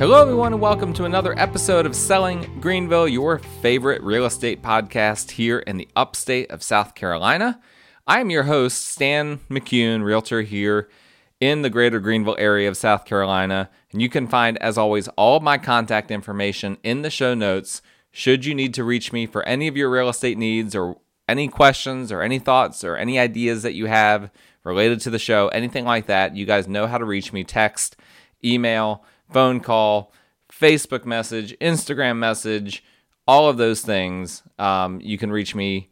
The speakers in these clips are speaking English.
Hello, everyone, and welcome to another episode of Selling Greenville, your favorite real estate podcast here in the upstate of South Carolina. I am your host, Stan McCune, realtor here in the greater Greenville area of South Carolina. And you can find, as always, all my contact information in the show notes should you need to reach me for any of your real estate needs or any questions or any thoughts or any ideas that you have related to the show, anything like that. You guys know how to reach me text, email, phone call, Facebook message, Instagram message, all of those things. Um, you can reach me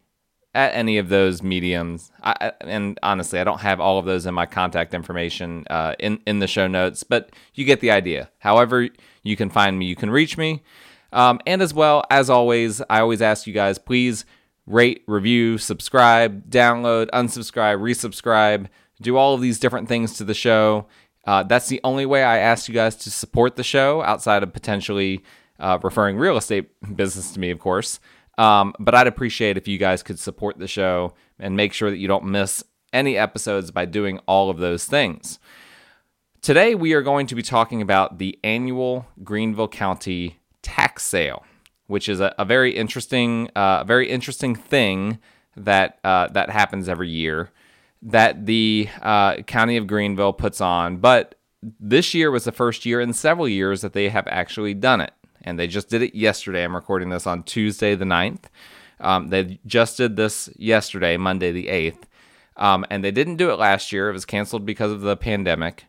at any of those mediums. I, and honestly, I don't have all of those in my contact information uh, in in the show notes, but you get the idea. However, you can find me, you can reach me. Um, and as well, as always, I always ask you guys, please rate, review, subscribe, download, unsubscribe, resubscribe, do all of these different things to the show. Uh, that's the only way I ask you guys to support the show outside of potentially uh, referring real estate business to me, of course. Um, but I'd appreciate if you guys could support the show and make sure that you don't miss any episodes by doing all of those things. Today, we are going to be talking about the annual Greenville County tax sale, which is a, a very interesting, uh, very interesting thing that uh, that happens every year that the uh, County of Greenville puts on. But this year was the first year in several years that they have actually done it. And they just did it yesterday. I'm recording this on Tuesday, the 9th. Um, they just did this yesterday, Monday, the 8th. Um, and they didn't do it last year. It was canceled because of the pandemic.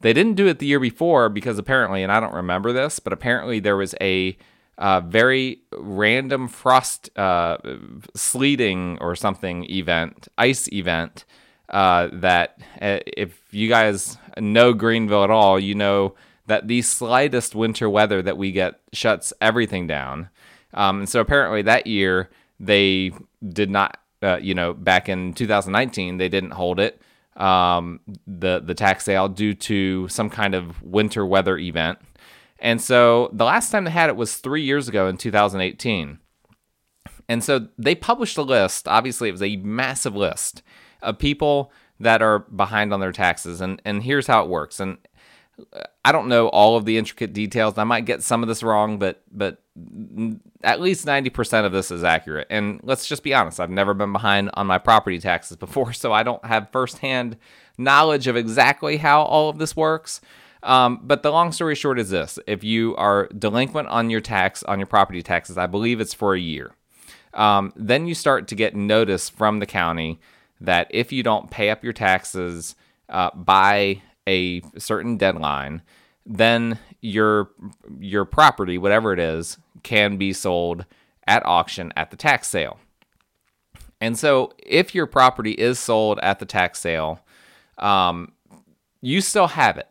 They didn't do it the year before because apparently, and I don't remember this, but apparently there was a uh, very random frost uh, sleeting or something event, ice event uh, that uh, if you guys know Greenville at all, you know that the slightest winter weather that we get shuts everything down. Um, and so apparently that year they did not, uh, you know, back in 2019 they didn't hold it, um, the the tax sale due to some kind of winter weather event. And so the last time they had it was three years ago in 2018. And so they published a list. Obviously, it was a massive list of people that are behind on their taxes. And, and here's how it works. And I don't know all of the intricate details. I might get some of this wrong, but but at least 90% of this is accurate. And let's just be honest, I've never been behind on my property taxes before, so I don't have firsthand knowledge of exactly how all of this works. Um, but the long story short is this if you are delinquent on your tax, on your property taxes, I believe it's for a year. Um, then you start to get notice from the county that if you don't pay up your taxes uh, by a certain deadline, then your your property, whatever it is, can be sold at auction at the tax sale. And so, if your property is sold at the tax sale, um, you still have it.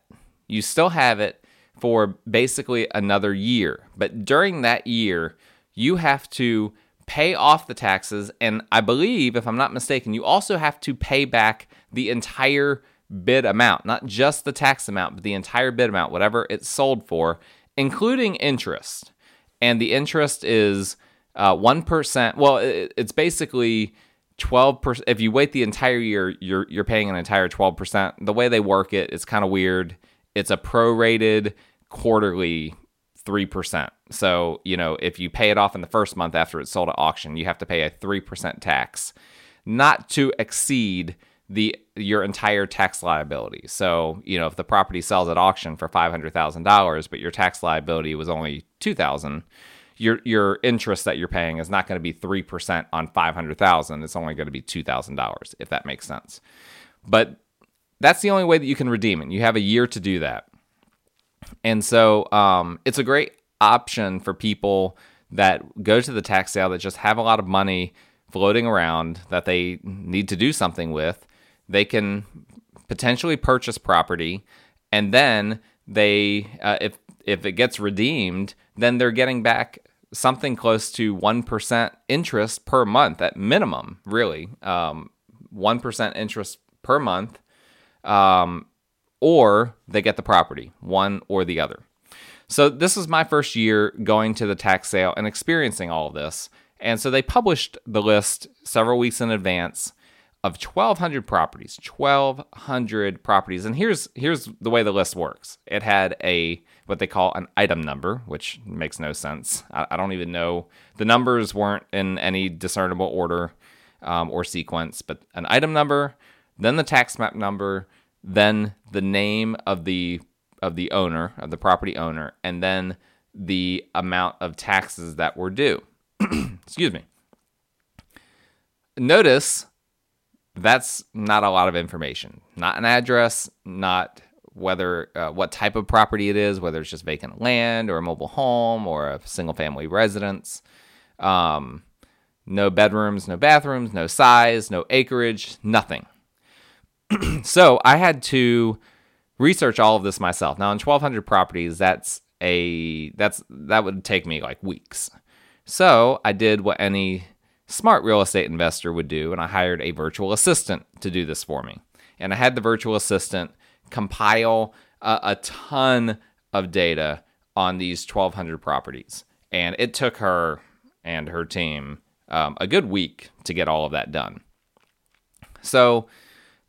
You still have it for basically another year. But during that year, you have to pay off the taxes. And I believe, if I'm not mistaken, you also have to pay back the entire bid amount, not just the tax amount, but the entire bid amount, whatever it's sold for, including interest. And the interest is uh, 1%. Well, it's basically 12%. If you wait the entire year, you're, you're paying an entire 12%. The way they work it, it's kind of weird. It's a prorated quarterly 3%. So, you know, if you pay it off in the first month after it's sold at auction, you have to pay a 3% tax, not to exceed the your entire tax liability. So, you know, if the property sells at auction for $500,000, but your tax liability was only 2000, your your interest that you're paying is not going to be 3% on 500,000. It's only going to be $2,000 if that makes sense. But that's the only way that you can redeem it. You have a year to do that. And so um, it's a great option for people that go to the tax sale that just have a lot of money floating around that they need to do something with. They can potentially purchase property, and then they, uh, if if it gets redeemed, then they're getting back something close to one percent interest per month at minimum. Really, um, one interest per month. Um, or they get the property, one or the other. So this was my first year going to the tax sale and experiencing all of this. And so they published the list several weeks in advance. of 1200 properties 1200 properties and here's here's the way the list works it had a what they call an item number which makes no sense i, I don't even know the numbers weren't in any discernible order um, or sequence but an item number then the tax map number then the name of the of the owner of the property owner and then the amount of taxes that were due excuse me notice that's not a lot of information. Not an address, not whether uh, what type of property it is, whether it's just vacant land or a mobile home or a single family residence. Um, no bedrooms, no bathrooms, no size, no acreage, nothing. so I had to research all of this myself. Now, in 1,200 properties, that's a that's that would take me like weeks. So I did what any smart real estate investor would do, and I hired a virtual assistant to do this for me. And I had the virtual assistant compile a, a ton of data on these 1,200 properties. And it took her and her team um, a good week to get all of that done. So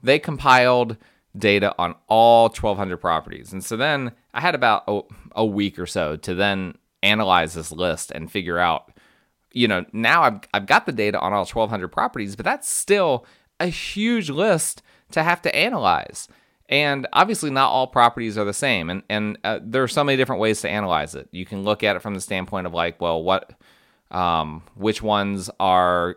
they compiled data on all 1,200 properties. And so then I had about a, a week or so to then analyze this list and figure out you know, now I've, I've got the data on all 1,200 properties, but that's still a huge list to have to analyze. And obviously, not all properties are the same. And, and uh, there are so many different ways to analyze it. You can look at it from the standpoint of like, well, what, um, which ones are,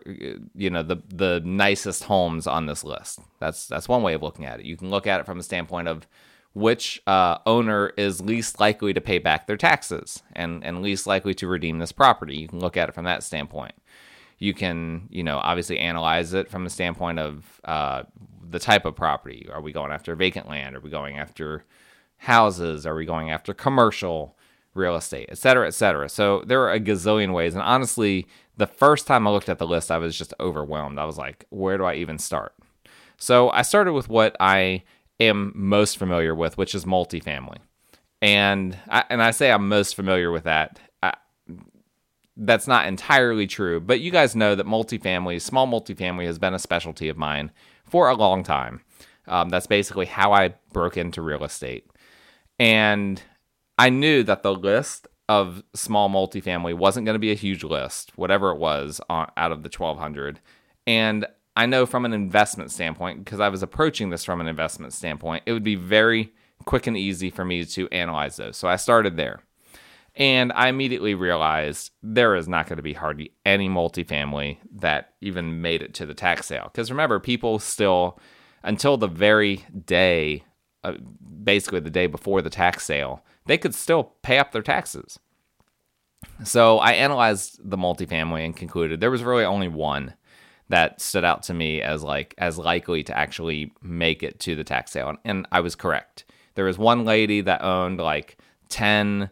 you know, the, the nicest homes on this list. That's, that's one way of looking at it. You can look at it from the standpoint of, which uh, owner is least likely to pay back their taxes and, and least likely to redeem this property. You can look at it from that standpoint. You can, you know, obviously analyze it from the standpoint of uh, the type of property. Are we going after vacant land? Are we going after houses? Are we going after commercial real estate, et cetera, et cetera? So there are a gazillion ways. And honestly, the first time I looked at the list, I was just overwhelmed. I was like, where do I even start? So I started with what I am most familiar with, which is multifamily. And I, and I say I'm most familiar with that. I, that's not entirely true, but you guys know that multifamily, small multifamily, has been a specialty of mine for a long time. Um, that's basically how I broke into real estate. And I knew that the list of small multifamily wasn't going to be a huge list, whatever it was out of the 1200. And I know from an investment standpoint, because I was approaching this from an investment standpoint, it would be very quick and easy for me to analyze those. So I started there. And I immediately realized there is not going to be hardly any multifamily that even made it to the tax sale. Because remember, people still, until the very day, uh, basically the day before the tax sale, they could still pay up their taxes. So I analyzed the multifamily and concluded there was really only one that stood out to me as like as likely to actually make it to the tax sale and I was correct. There was one lady that owned like 10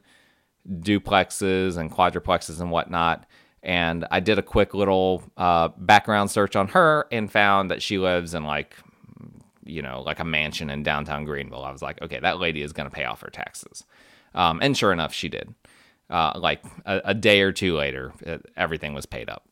duplexes and quadruplexes and whatnot and I did a quick little uh, background search on her and found that she lives in like you know like a mansion in downtown Greenville. I was like, okay, that lady is going to pay off her taxes, um, and sure enough, she did. Uh, like a, a, day or two later, it, everything was paid up.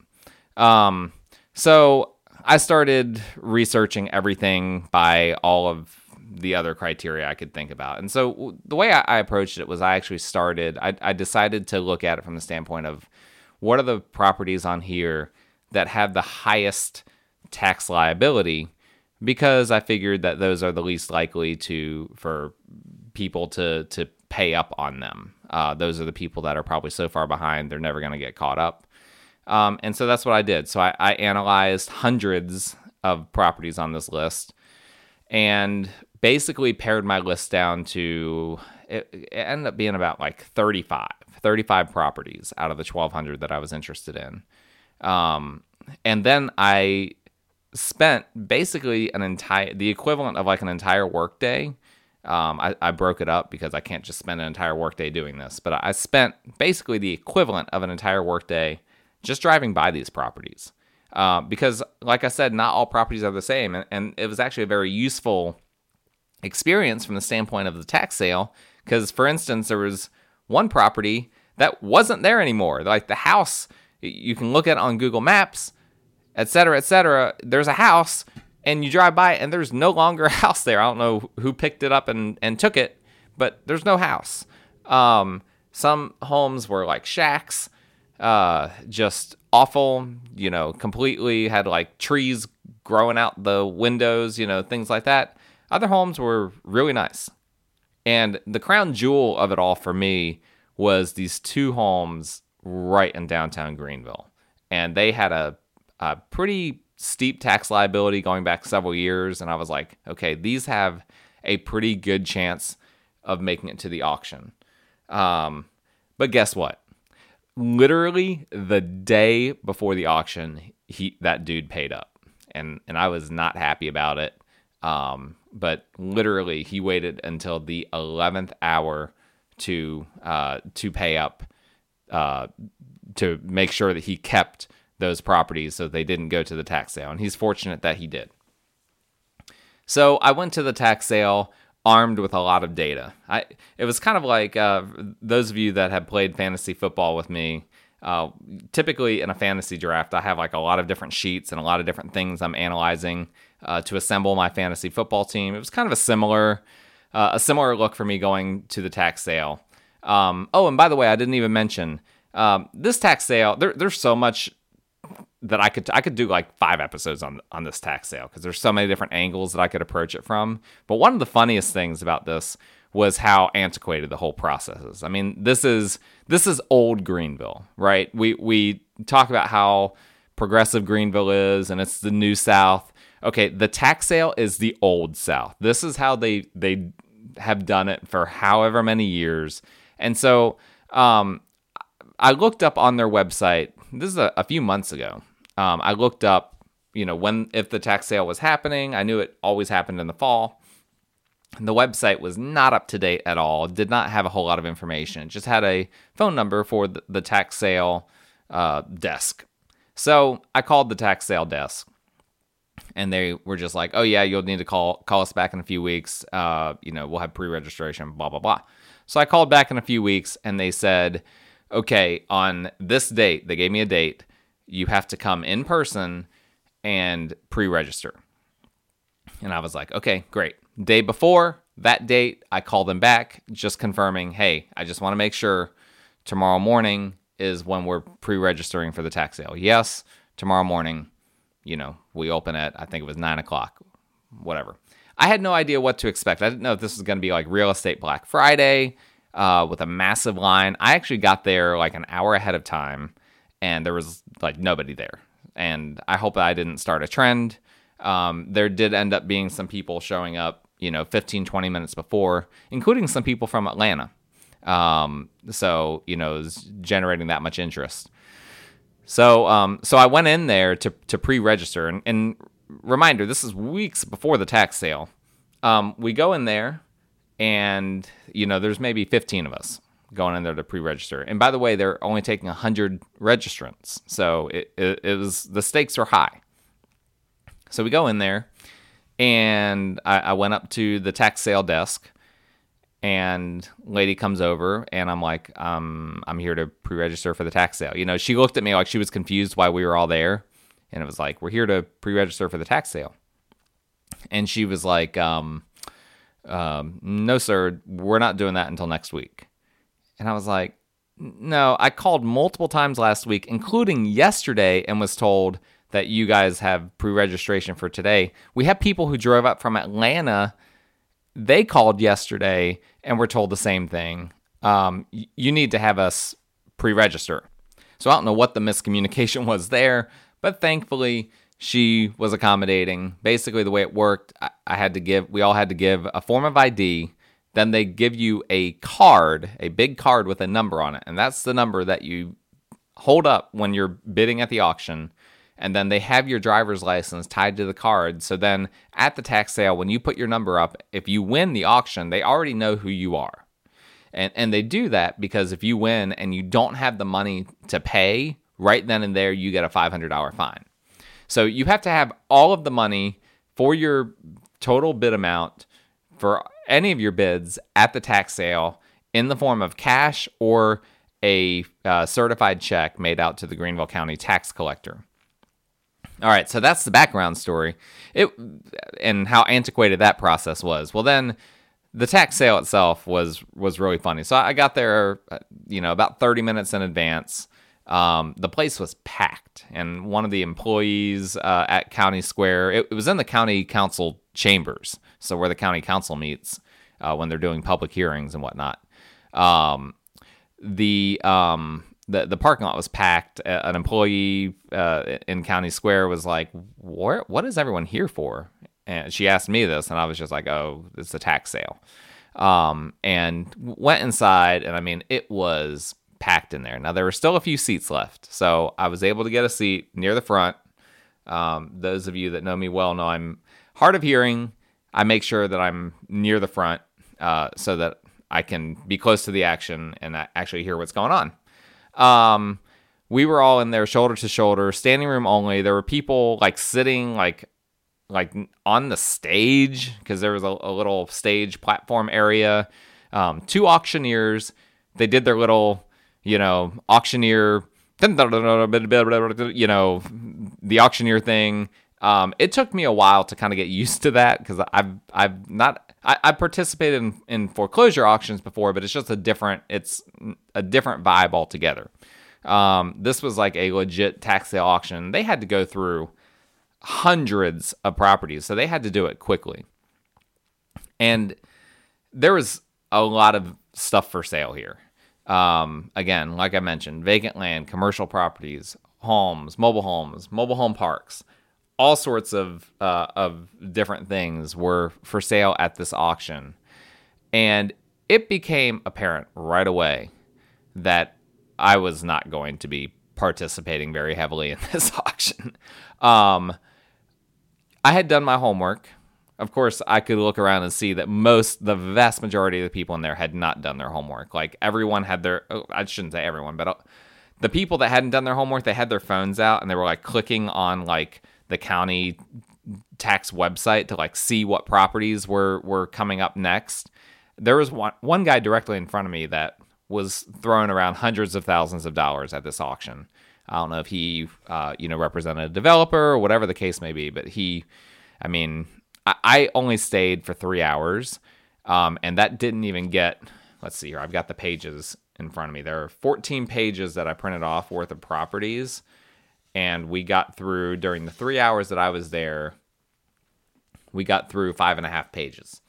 Um, so I started researching everything by all of the other criteria I could think about. And so the way I, I approached it was I actually started, I, I, decided to look at it from the standpoint of what are the properties on here that have the highest tax liability because I figured that those are the least likely to for people to to pay up on them. Uh, those are the people that are probably so far behind they're never going to get caught up. Um, and so that's what I did. So I, I analyzed hundreds of properties on this list and basically pared my list down to it, it, ended up being about like 35 35 properties out of the 1200 that i was interested in um, and then i spent basically an entire the equivalent of like an entire workday um, I, I, broke it up because i can't just spend an entire workday doing this but i spent basically the equivalent of an entire workday just driving by these properties. Uh, because, like I said, not all properties are the same. And, and it was actually a very useful experience from the standpoint of the tax sale. Because, for instance, there was one property that wasn't there anymore. Like the house, you can look at on Google Maps, et cetera, et cetera. There's a house and you drive by and there's no longer a house there. I don't know who picked it up and, and took it, but there's no house. Um, some homes were like shacks, uh, just awful, you know, completely had like trees growing out the windows, you know, things like that. Other homes were really nice. And the crown jewel of it all for me was these two homes right in downtown Greenville. And they had a, a pretty steep tax liability going back several years. And I was like, okay, these have a pretty good chance of making it to the auction. Um, but guess what? Literally the day before the auction, he that dude paid up, and and I was not happy about it. Um, but literally, he waited until the eleventh hour to uh, to pay up uh, to make sure that he kept those properties so they didn't go to the tax sale. And he's fortunate that he did. So I went to the tax sale armed with a lot of data. I it was kind of like uh, those of you that have played fantasy football with me. Uh, typically in a fantasy draft, I have like a lot of different sheets and a lot of different things I'm analyzing uh, to assemble my fantasy football team. It was kind of a similar uh, a similar look for me going to the tax sale. Um, oh, and by the way, I didn't even mention um, this tax sale. There, there's so much that I could I could do like five episodes on on this tax sale because there's so many different angles that I could approach it from. But one of the funniest things about this was how antiquated the whole process is. I mean, this is this is old Greenville, right? We we talk about how progressive Greenville is and it's the new South. Okay, the tax sale is the old South. This is how they they have done it for however many years. And so um, I looked up on their website. This is a, a few months ago. Um, I looked up, you know, when if the tax sale was happening. I knew it always happened in the fall. The website was not up to date at all. Did not have a whole lot of information. Just had a phone number for the, the tax sale uh, desk. So I called the tax sale desk, and they were just like, "Oh yeah, you'll need to call call us back in a few weeks. Uh, you know, we'll have pre registration. Blah blah blah." So I called back in a few weeks, and they said, "Okay, on this date, they gave me a date you have to come in person and pre register. And I was like, okay, great. Day before that date, I call them back, just confirming, hey, I just want to make sure tomorrow morning is when we're pre registering for the tax sale. Yes, tomorrow morning, you know, we open at, I think it was nine o'clock, whatever. I had no idea what to expect. I didn't know if this was going to be like real estate Black Friday uh, with a massive line. I actually got there like an hour ahead of time and there was like nobody there. And I hope I didn't start a trend. Um, there did end up being some people showing up, you know, 15, 20 minutes before, including some people from Atlanta. Um, so, you know, generating that much interest. So, um, so I went in there to, to pre-register and, and reminder, this is weeks before the tax sale. Um, we go in there and, you know, there's maybe 15 of us going in there to pre-register. And by the way, they're only taking 100 registrants. So it, it, it was the stakes are high. So we go in there and I, I went up to the tax sale desk and lady comes over and I'm like, um, I'm here to pre-register for the tax sale. You know, she looked at me like she was confused why we were all there. And it was like, we're here to pre-register for the tax sale. And she was like, um, um, no, sir, we're not doing that until next week. And I was like, no, I called multiple times last week, including yesterday, and was told that you guys have pre registration for today. We have people who drove up from Atlanta. They called yesterday and were told the same thing. Um, you need to have us pre register. So I don't know what the miscommunication was there, but thankfully she was accommodating. Basically, the way it worked, I, I had to give, we all had to give a form of ID then they give you a card, a big card with a number on it. And that's the number that you hold up when you're bidding at the auction. And then they have your driver's license tied to the card. So then at the tax sale, when you put your number up, if you win the auction, they already know who you are. And, and they do that because if you win and you don't have the money to pay, right then and there, you get a $500 fine. So you have to have all of the money for your total bid amount for any of your bids at the tax sale in the form of cash or a uh, certified check made out to the Greenville County tax collector. All right, so that's the background story. It and how antiquated that process was. Well, then the tax sale itself was was really funny. So I got there, uh, you know, about 30 minutes in advance. Um, the place was packed, and one of the employees uh, at County Square, it, it, was in the county council chambers, so where the county council meets uh, when they're doing public hearings and whatnot. Um, the um, the the parking lot was packed. An employee uh, in County Square was like, "Where? What is everyone here for?" And she asked me this, and I was just like, "Oh, it's a tax sale." Um, and went inside, and I mean, it was packed in there. Now there were still a few seats left, so I was able to get a seat near the front. Um, those of you that know me well know I'm hard of hearing. I make sure that I'm near the front uh, so that I can be close to the action and actually hear what's going on. Um, we were all in there shoulder to shoulder, standing room only. There were people like sitting like like on the stage because there was a, a, little stage platform area. Um, two auctioneers. They did their little, you know, auctioneer, you know, the auctioneer thing. Um, it took me a while to kind of get used to that because I've I've not I, I participated in, in foreclosure auctions before, but it's just a different it's a different vibe altogether. Um, this was like a legit tax sale auction. They had to go through hundreds of properties, so they had to do it quickly. And there was a lot of stuff for sale here. Um, again, like I mentioned, vacant land, commercial properties, homes, mobile homes, mobile home parks all sorts of uh, of different things were for sale at this auction, and it became apparent right away that I was not going to be participating very heavily in this auction. Um, I had done my homework. Of course, I could look around and see that most, the vast majority of the people in there had not done their homework. Like everyone had their, oh, I shouldn't say everyone, but uh, the people that hadn't done their homework, they had their phones out and they were like clicking on like the county tax website to like see what properties were were coming up next. There was one one guy directly in front of me that was throwing around hundreds of thousands of dollars at this auction. I don't know if he, uh, you know, represented a developer or whatever the case may be, but he, I mean, I, I only stayed for three hours, um, and that didn't even get. Let's see here. I've got the pages in front of me. There are 14 pages that I printed off worth of properties and we got through during the three hours that I was there. We got through five and a half pages.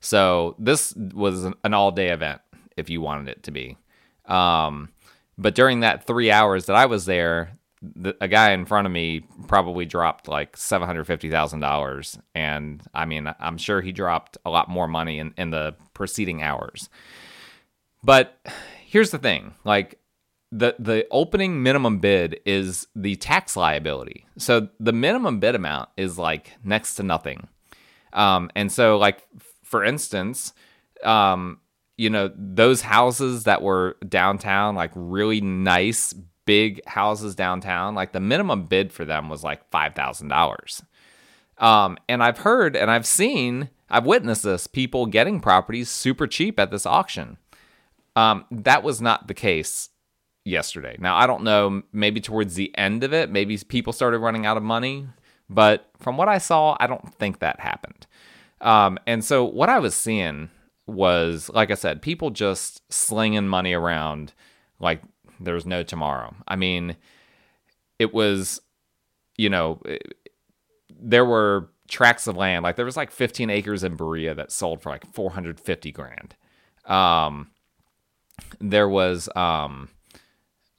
So this was an all day event if you wanted it to be. Um, but during that three hours that I was there, the, a guy in front of me probably dropped like seven hundred fifty thousand dollars, and I mean, I'm sure he dropped a lot more money in, in the preceding hours. But here's the thing: like, the the opening minimum bid is the tax liability. So the minimum bid amount is like next to nothing. Um, and so like for instance, um, you know, those houses that were downtown, like really nice big houses downtown, like the minimum bid for them was like five thousand dollars. Um, and I've heard and I've seen, I've witnessed this people getting properties super cheap at this auction. Um, that was not the case yesterday. Now, I don't know, maybe towards the end of it, maybe people started running out of money, but from what I saw, I don't think that happened. Um, and so what I was seeing was, like I said, people just slinging money around like there was no tomorrow. I mean, it was, you know, there were tracts of land, like there was like 15 acres in Berea that sold for like 450 grand. Um, there was, um,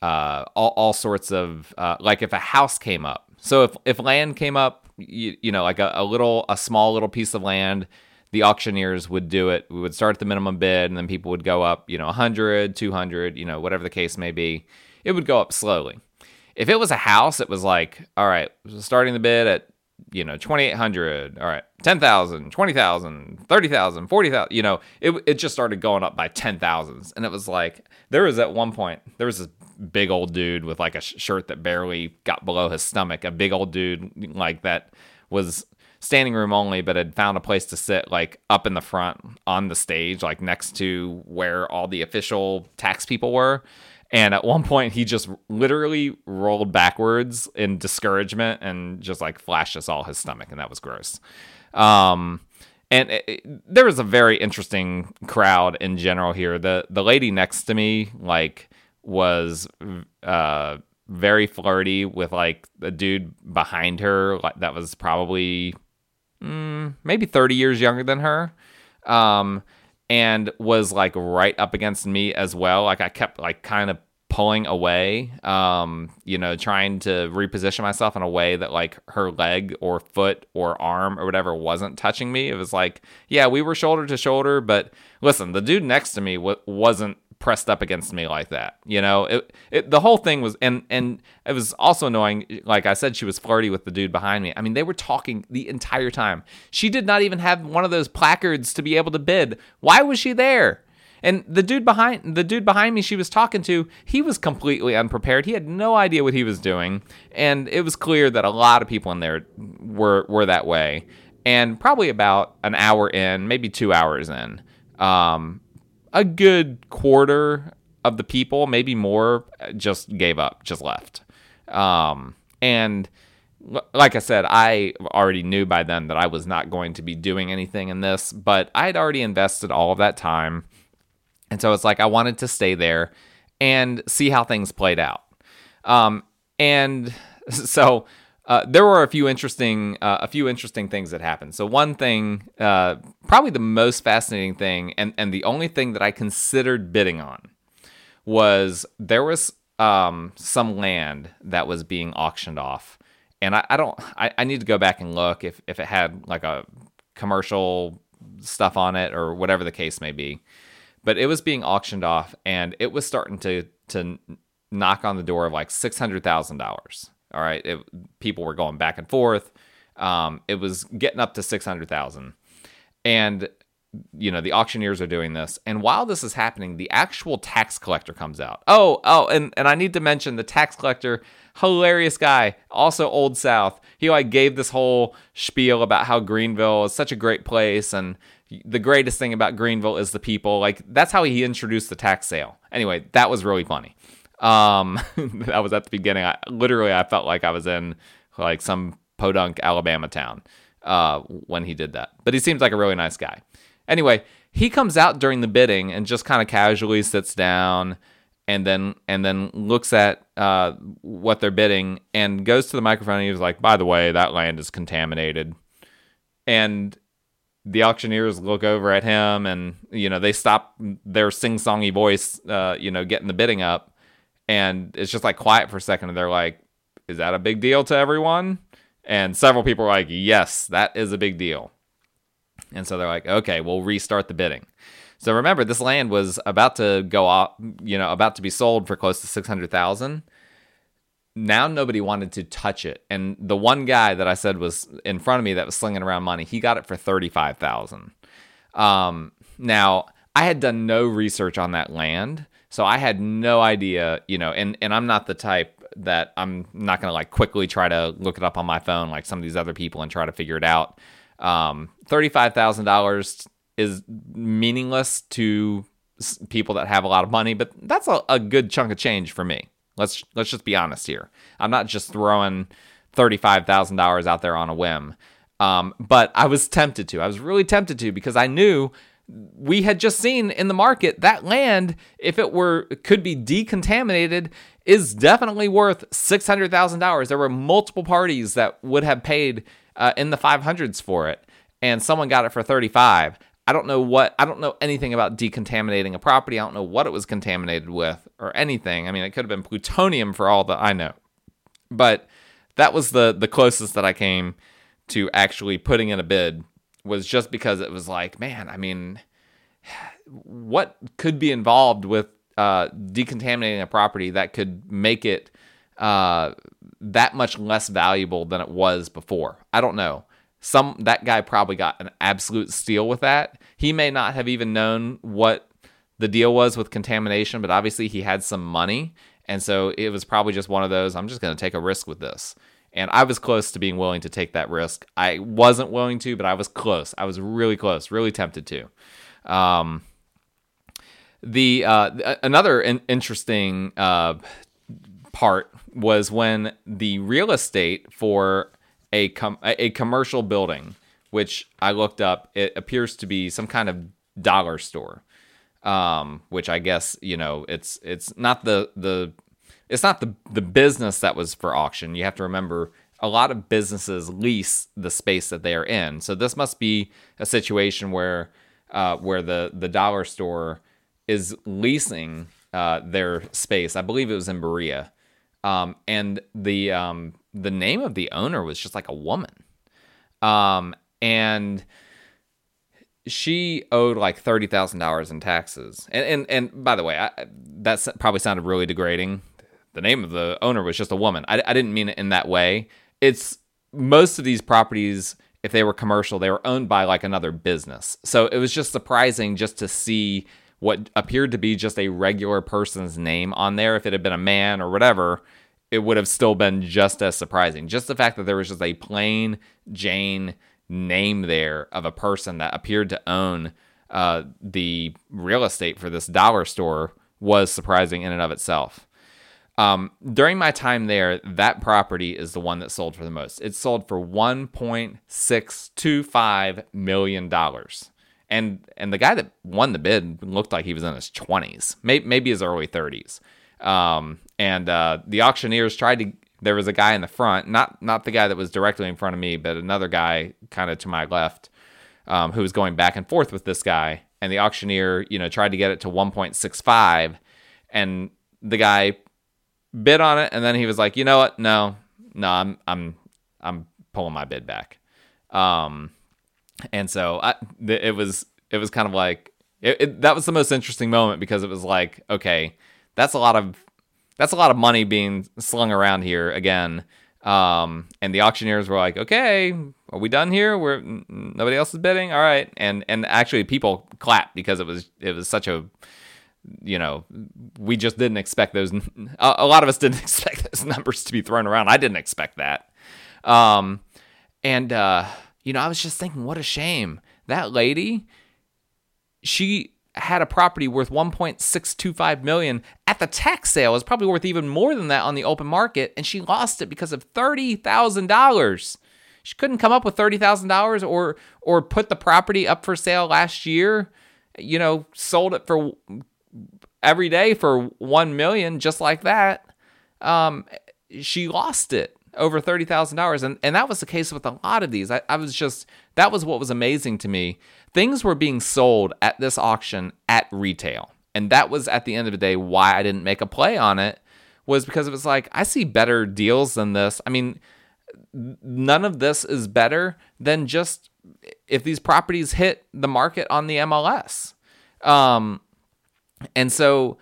uh, all, all sorts of uh, like if a house came up. So if if land came up, you, you know, like a, a little a small little piece of land, the auctioneers would do it. We would start at the minimum bid, and then people would go up, you know, 100, 200, you know, whatever the case may be. It would go up slowly. If it was a house, it was like, all right, starting the bid at you know 2800 all right 10,000 20,000 30,000 40,000 you know it it just started going up by 10,000s and it was like there was at one point there was this big old dude with like a shirt that barely got below his stomach. A big old dude like that was standing room only, but had found a place to sit like up in the front on the stage, like next to where all the official tax people were. And at one point, he just literally rolled backwards in discouragement and just like flashed us all his stomach, and that was gross. Um, and it, it, there was a very interesting crowd in general here. The the lady next to me like was uh very flirty with like the dude behind her that was probably mm, maybe 30 years younger than her. Um and was like right up against me as well. Like i kept like kind of pulling away um you know trying to reposition myself in a way that like her leg or foot or arm or whatever wasn't touching me. It was like yeah we were shoulder to shoulder but listen the dude next to me w- wasn't pressed up against me like that you know? It, it the whole thing was and and it was also annoying like i said she was flirty with the dude behind me. I mean they were talking the entire time. She did not even have one of those placards to be able to bid. Why was she there? And the dude behind the dude behind me she was talking to, he was completely unprepared. He had no idea what he was doing, and it was clear that a lot of people in there were were that way. And probably about an hour in, maybe 2 hours in, um, a good quarter of the people, maybe more, just gave up, just left. Um, and like I said, I already knew by then that I was not going to be doing anything in this, but I had already invested all of that time and so it's like I wanted to stay there and see how things played out. Um, and so uh, there were a few interesting uh, a few interesting things that happened. So one thing, uh, probably the most fascinating thing, and and the only thing that I considered bidding on, was there was um, some land that was being auctioned off, and I, I don't I, I need to go back and look if if it had like a commercial stuff on it or whatever the case may be but it was being auctioned off and it was starting to to knock on the door of like six hundred thousand dollars. All right, it, people were going back and forth. Um, it was getting up to six hundred thousand, and you know the auctioneers are doing this. And while this is happening, the actual tax collector comes out. Oh, oh, and and I need to mention the tax collector, hilarious guy, also old South. He like gave this whole spiel about how Greenville is such a great place and the greatest thing about Greenville is the people. Like that's how he introduced the tax sale. Anyway, that was really funny. Um, that was at the beginning. I literally I felt like I was in like some podunk Alabama town uh, when he did that. But he seems like a really nice guy. Anyway, he comes out during the bidding and just kind of casually sits down and then and then looks at uh, what they're bidding and goes to the microphone and he's like, "By the way, that land is contaminated." And the auctioneers look over at him and you know they stop their sing-songy voice uh, you know getting the bidding up and it's just like quiet for a second and they're like is that a big deal to everyone? And several people are like yes that is a big deal. And so they're like okay we'll restart the bidding. So remember this land was about to go off you know about to be sold for close to 600000 now nobody wanted to touch it. And the one guy that I said was in front of me that was slinging around money, he got it for 35,000. Um, now I had done no research on that land, so I had no idea, you know, and and I'm not the type that I'm not to like quickly try to look it up on my phone like some of these other people and try to figure it out. Um, $35,000 is meaningless to people that have a lot of money, but that's a, a good chunk of change for me. Let's let's just be honest here. I'm not just throwing thirty-five thousand dollars out there on a whim. Um, but I was tempted to. I was really tempted to because I knew we had just seen in the market that land, if it were could be decontaminated, is definitely worth six hundred thousand dollars. There were multiple parties that would have paid uh, in the five hundreds for it, and someone got it for thirty-five. I don't know what I don't know anything about decontaminating a property. I don't know what it was contaminated with or anything. I mean, it could have been plutonium for all that I know. But that was the the closest that I came to actually putting in a bid was just because it was like, man, I mean, what could be involved with uh, decontaminating a property that could make it uh, that much less valuable than it was before? I don't know some that guy probably got an absolute steal with that. He may not have even known what the deal was with contamination, but obviously he had some money, and so it was probably just one of those. I'm just going to take a risk with this, and I was close to being willing to take that risk. I wasn't willing to, but I was close. I was really close, really tempted to. Um, the uh, another in- interesting uh, part was when the real estate for a com- a commercial building, which I looked up, it appears to be some kind of dollar store. Um, which I guess you know it's it's not the the it's not the the business that was for auction. You have to remember a lot of businesses lease the space that they are in. So this must be a situation where uh, where the the dollar store is leasing uh, their space. I believe it was in Berea, um, and the um, the name of the owner was just like a woman, um, and she owed like thirty thousand dollars in taxes. And and and by the way, I, that probably sounded really degrading. The name of the owner was just a woman. I, I didn't mean it in that way. It's most of these properties, if they were commercial, they were owned by like another business. So it was just surprising just to see what appeared to be just a regular person's name on there. If it had been a man or whatever, it would have still been just as surprising. Just the fact that there was just a plain Jane name there of a person that appeared to own uh, the real estate for this dollar store was surprising in and of itself. Um, during my time there, that property is the one that sold for the most. It sold for one point six two five million dollars, and and the guy that won the bid looked like he was in his twenties, maybe maybe his early thirties. Um, and uh, the auctioneers tried to there was a guy in the front, not not the guy that was directly in front of me, but another guy kind of to my left, um, who was going back and forth with this guy. And the auctioneer, you know, tried to get it to 1.65, and the guy bid on it, and then he was like, you know what? No, no, I'm I'm I'm pulling my bid back. Um, and so I, it was it was kind of like it, it, that was the most interesting moment because it was like, okay, that's a lot of that's a lot of money being slung around here again. Um, and the auctioneers were like, "Okay, are we done here? We're nobody else is bidding. All right." And and actually, people clapped because it was it was such a you know we just didn't expect those. A, lot of us didn't expect those numbers to be thrown around. I didn't expect that. Um, and uh, you know, I was just thinking, what a shame that lady. She had a property worth 1.625 million at the tax sale is probably worth even more than that on the open market and she lost it because of $30,000. She couldn't come up with $30,000 or or put the property up for sale last year, you know, sold it for every day for 1 million just like that. Um, she lost it over $30,000 and and that was the case with a lot of these. I, I was just that was what was amazing to me things were being sold at this auction at retail. And that was at the end of the day why I didn't make a play on it was because it was like I see better deals than this. I mean, none of this is better than just if these properties hit the market on the MLS. Um, and so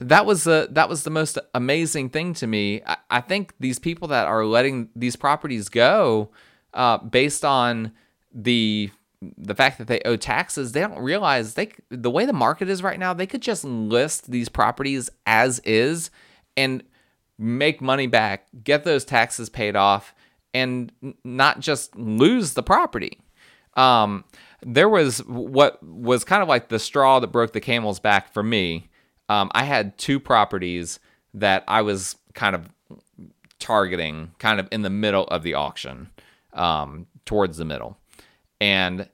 that was the that was the most amazing thing to me. I, I think these people that are letting these properties go uh, based on the the fact that they owe taxes, they don't realize they the way the market is right now, they could just list these properties as is and make money back, get those taxes paid off, and not just lose the property. Um, there was what was kind of like the straw that broke the camel's back for me. Um, I had two properties that I was kind of targeting, kind of in the middle of the auction, um, towards the middle. And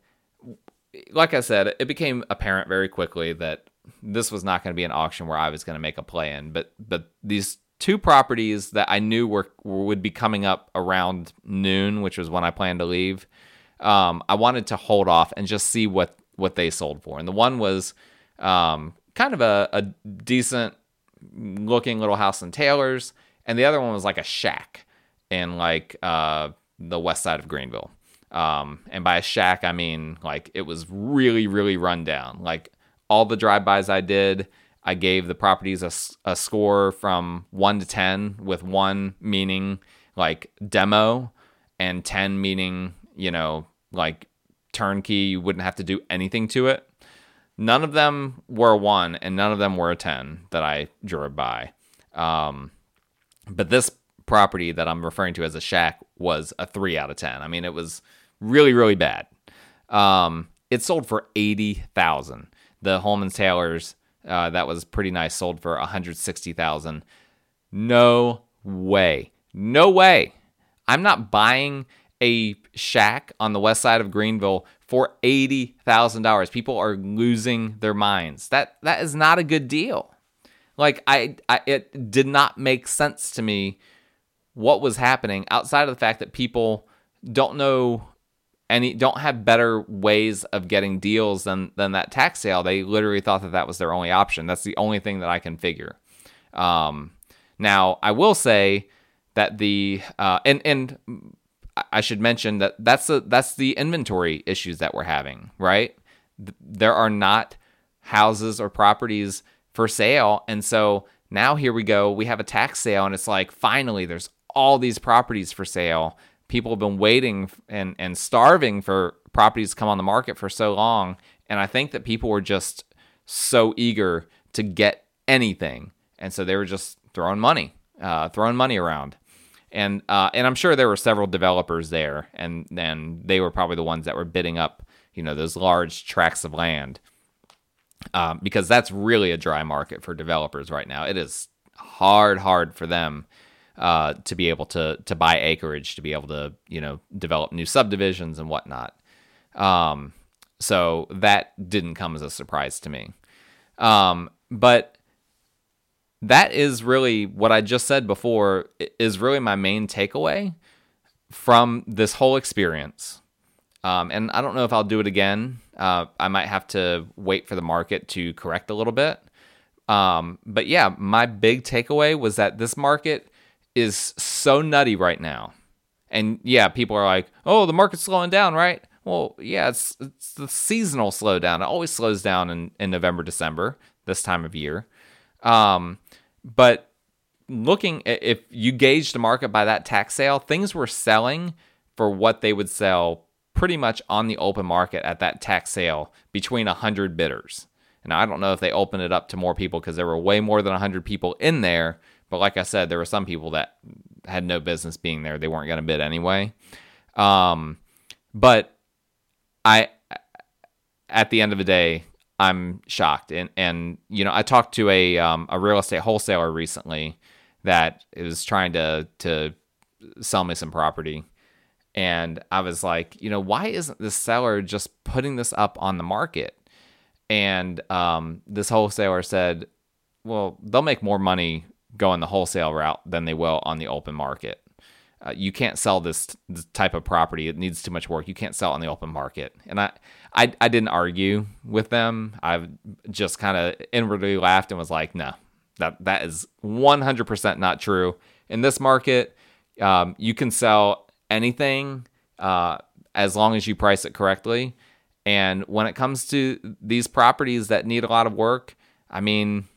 like I said, it became apparent very quickly that this was not going to be an auction where I was going to make a play in. But but these two properties that I knew were would be coming up around noon, which was when I planned to leave. Um, I wanted to hold off and just see what what they sold for. And the one was um, kind of a, a decent looking little house in Taylors, and the other one was like a shack in like uh, the west side of Greenville. Um, and by a shack, I mean like it was really, really run down. Like all the drive-bys I did, I gave the properties a, a score from one to 10, with one meaning like demo and 10 meaning, you know, like turnkey. You wouldn't have to do anything to it. None of them were a one and none of them were a 10 that I drove by. Um, but this property that I'm referring to as a shack was a three out of 10. I mean, it was really, really bad. Um, it sold for eighty thousand. The Holman's Taylors uh, that was pretty nice, sold for 160,000. No way. No way. I'm not buying a shack on the west side of Greenville for $80,000. People are losing their minds. That that is not a good deal. Like I, I it did not make sense to me what was happening outside of the fact that people don't know any don't have better ways of getting deals than than that tax sale. They literally thought that that was their only option. That's the only thing that I can figure. Um, now I will say that the uh, and and I should mention that that's the that's the inventory issues that we're having, right? There are not houses or properties for sale, and so now here we go. We have a tax sale, and it's like finally there's all these properties for sale. People have been waiting and and starving for properties to come on the market for so long, and I think that people were just so eager to get anything, and so they were just throwing money, uh, throwing money around and uh, and I'm sure there were several developers there, and then they were probably the ones that were bidding up, you know, those large tracts of land, um, because that's really a dry market for developers right now. It is hard, hard for them uh, to be able to to buy acreage, to be able to you know develop new subdivisions and whatnot. Um, so that didn't come as a surprise to me. Um, but that is really what I just said before is really my main takeaway from this whole experience. Um, and I don't know if I'll do it again. Uh, I might have to wait for the market to correct a little bit. Um, but yeah, my big takeaway was that this market is so nutty right now. And yeah, people are like, oh, the market's slowing down, right? Well, yeah, it's, it's the seasonal slowdown. It always slows down in, in November, December, this time of year. Um, but looking if you gauge the market by that tax sale, things were selling for what they would sell pretty much on the open market at that tax sale between 100 bidders. And I don't know if they opened it up to more people because there were way more than 100 people in there. But like I said, there were some people that had no business being there. They weren't going to bid anyway. Um, but I, at the end of the day, I'm shocked. And and you know, I talked to a um, a real estate wholesaler recently that is trying to to sell me some property. And I was like, you know, why isn't the seller just putting this up on the market? And um, this wholesaler said, well, they'll make more money going the wholesale route than they will on the open market. Uh, you can't sell this, this, type of property. It needs too much work. You can't sell on the open market. And I, I, I didn't argue with them. I just kind of inwardly laughed and was like, no, that that is 100% not true. In this market, um, you can sell anything uh, as long as you price it correctly. And when it comes to these properties that need a lot of work, I mean,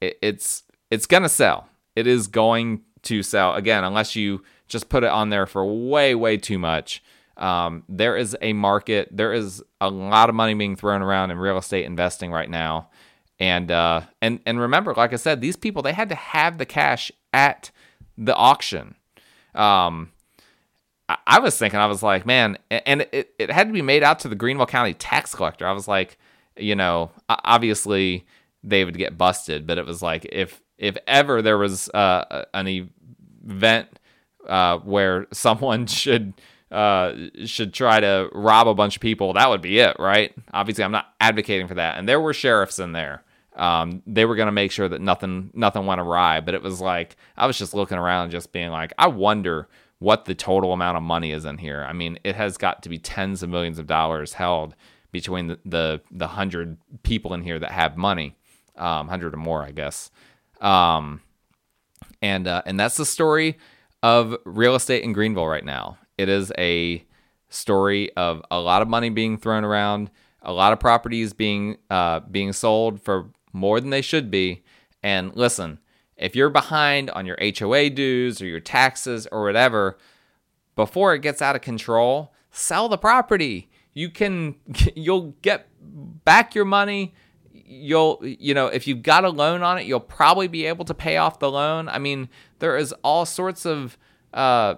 it, it's it's gonna sell. It is going to sell again, unless you just put it on there for way, way too much. Um, there is a market, there is a lot of money being thrown around in real estate investing right now. And uh, and and remember, like I said, these people they had to have the cash at the auction. Um, I, I was thinking, I was like, man, and it, it had to be made out to the Greenville County tax collector. I was like, you know, obviously they would get busted, but it was like if if ever there was uh, an event uh, where someone should uh, should try to rob a bunch of people, that would be it, right? Obviously, I'm not advocating for that. And there were sheriffs in there. Um, they were going to make sure that nothing nothing went awry. But it was like I was just looking around, just being like, I wonder what the total amount of money is in here. I mean, it has got to be tens of millions of dollars held between the the, the hundred people in here that have money, um, hundred or more, I guess. Um, and uh, and that's the story of real estate in Greenville right now. It is a story of a lot of money being thrown around, a lot of properties being uh, being sold for more than they should be. And listen, if you're behind on your HOA dues or your taxes or whatever, before it gets out of control, sell the property. You can you'll get back your money. You'll you know, if you've got a loan on it, you'll probably be able to pay off the loan. I mean, there is all sorts of uh,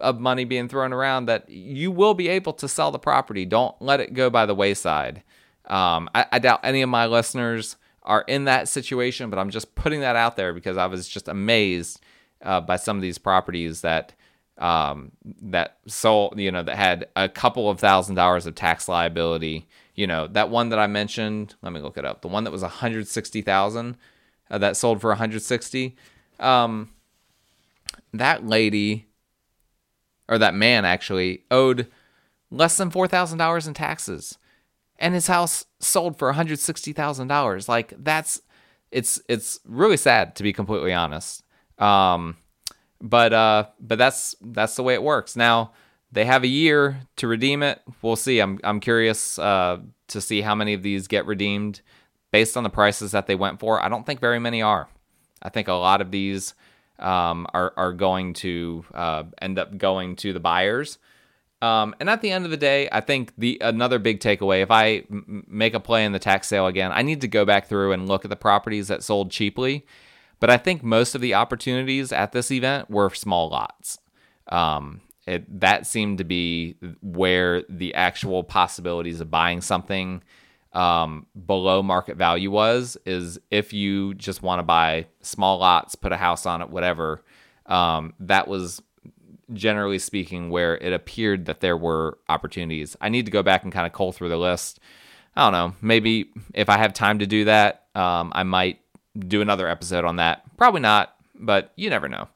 of money being thrown around that you will be able to sell the property. Don't let it go by the wayside. Um, I, I, doubt any of my listeners are in that situation, but I'm just putting that out there because I was just amazed uh, by some of these properties that um, that sold, you know, that had a couple of thousand dollars of tax liability. You know, that one that I mentioned, let me look it up. The one that was 160,000 uh, that sold for 160. Um, that lady or that man actually owed less than $4,000 in taxes and his house sold for $160,000. Like that's it's it's really sad to be completely honest. Um, but uh, but that's that's the way it works. Now they have a year to redeem it. We'll see. I'm I'm curious uh, to see how many of these get redeemed based on the prices that they went for. I don't think very many are. I think a lot of these um, are are going to uh, end up going to the buyers. Um, and at the end of the day, I think the another big takeaway, if I m- make a play in the tax sale again, I need to go back through and look at the properties that sold cheaply. But I think most of the opportunities at this event were small lots. Um, it, that seemed to be where the actual possibilities of buying something um, below market value was. Is if you just want to buy small lots, put a house on it, whatever. Um, that was generally speaking, where it appeared that there were opportunities. I need to go back and kind of cull through the list. I don't know. Maybe if I have time to do that, um, I might do another episode on that. Probably not, but you never know.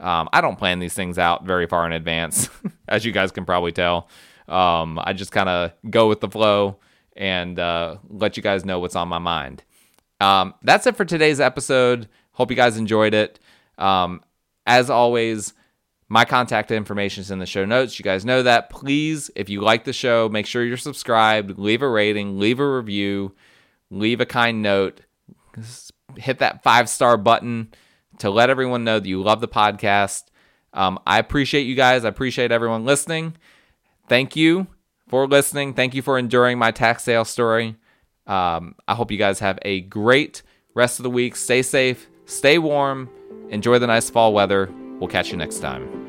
Um, I don't plan these things out very far in advance, as you guys can probably tell. Um, I just kind of go with the flow and uh, let you guys know what's on my mind. Um, that's it for today's episode. Hope you guys enjoyed it. Um, as always, my contact information is in the show notes. You guys know that. Please, if you like the show, make sure you're subscribed, leave a rating, leave a review, leave a kind note, hit that five star button to let everyone know that you love the podcast. Um, I appreciate you guys. I appreciate everyone listening. Thank you for listening. Thank you for enduring my tax sale story. Um, I hope you guys have a great rest of the week. Stay safe, stay warm, enjoy the nice fall weather. We'll catch you next time.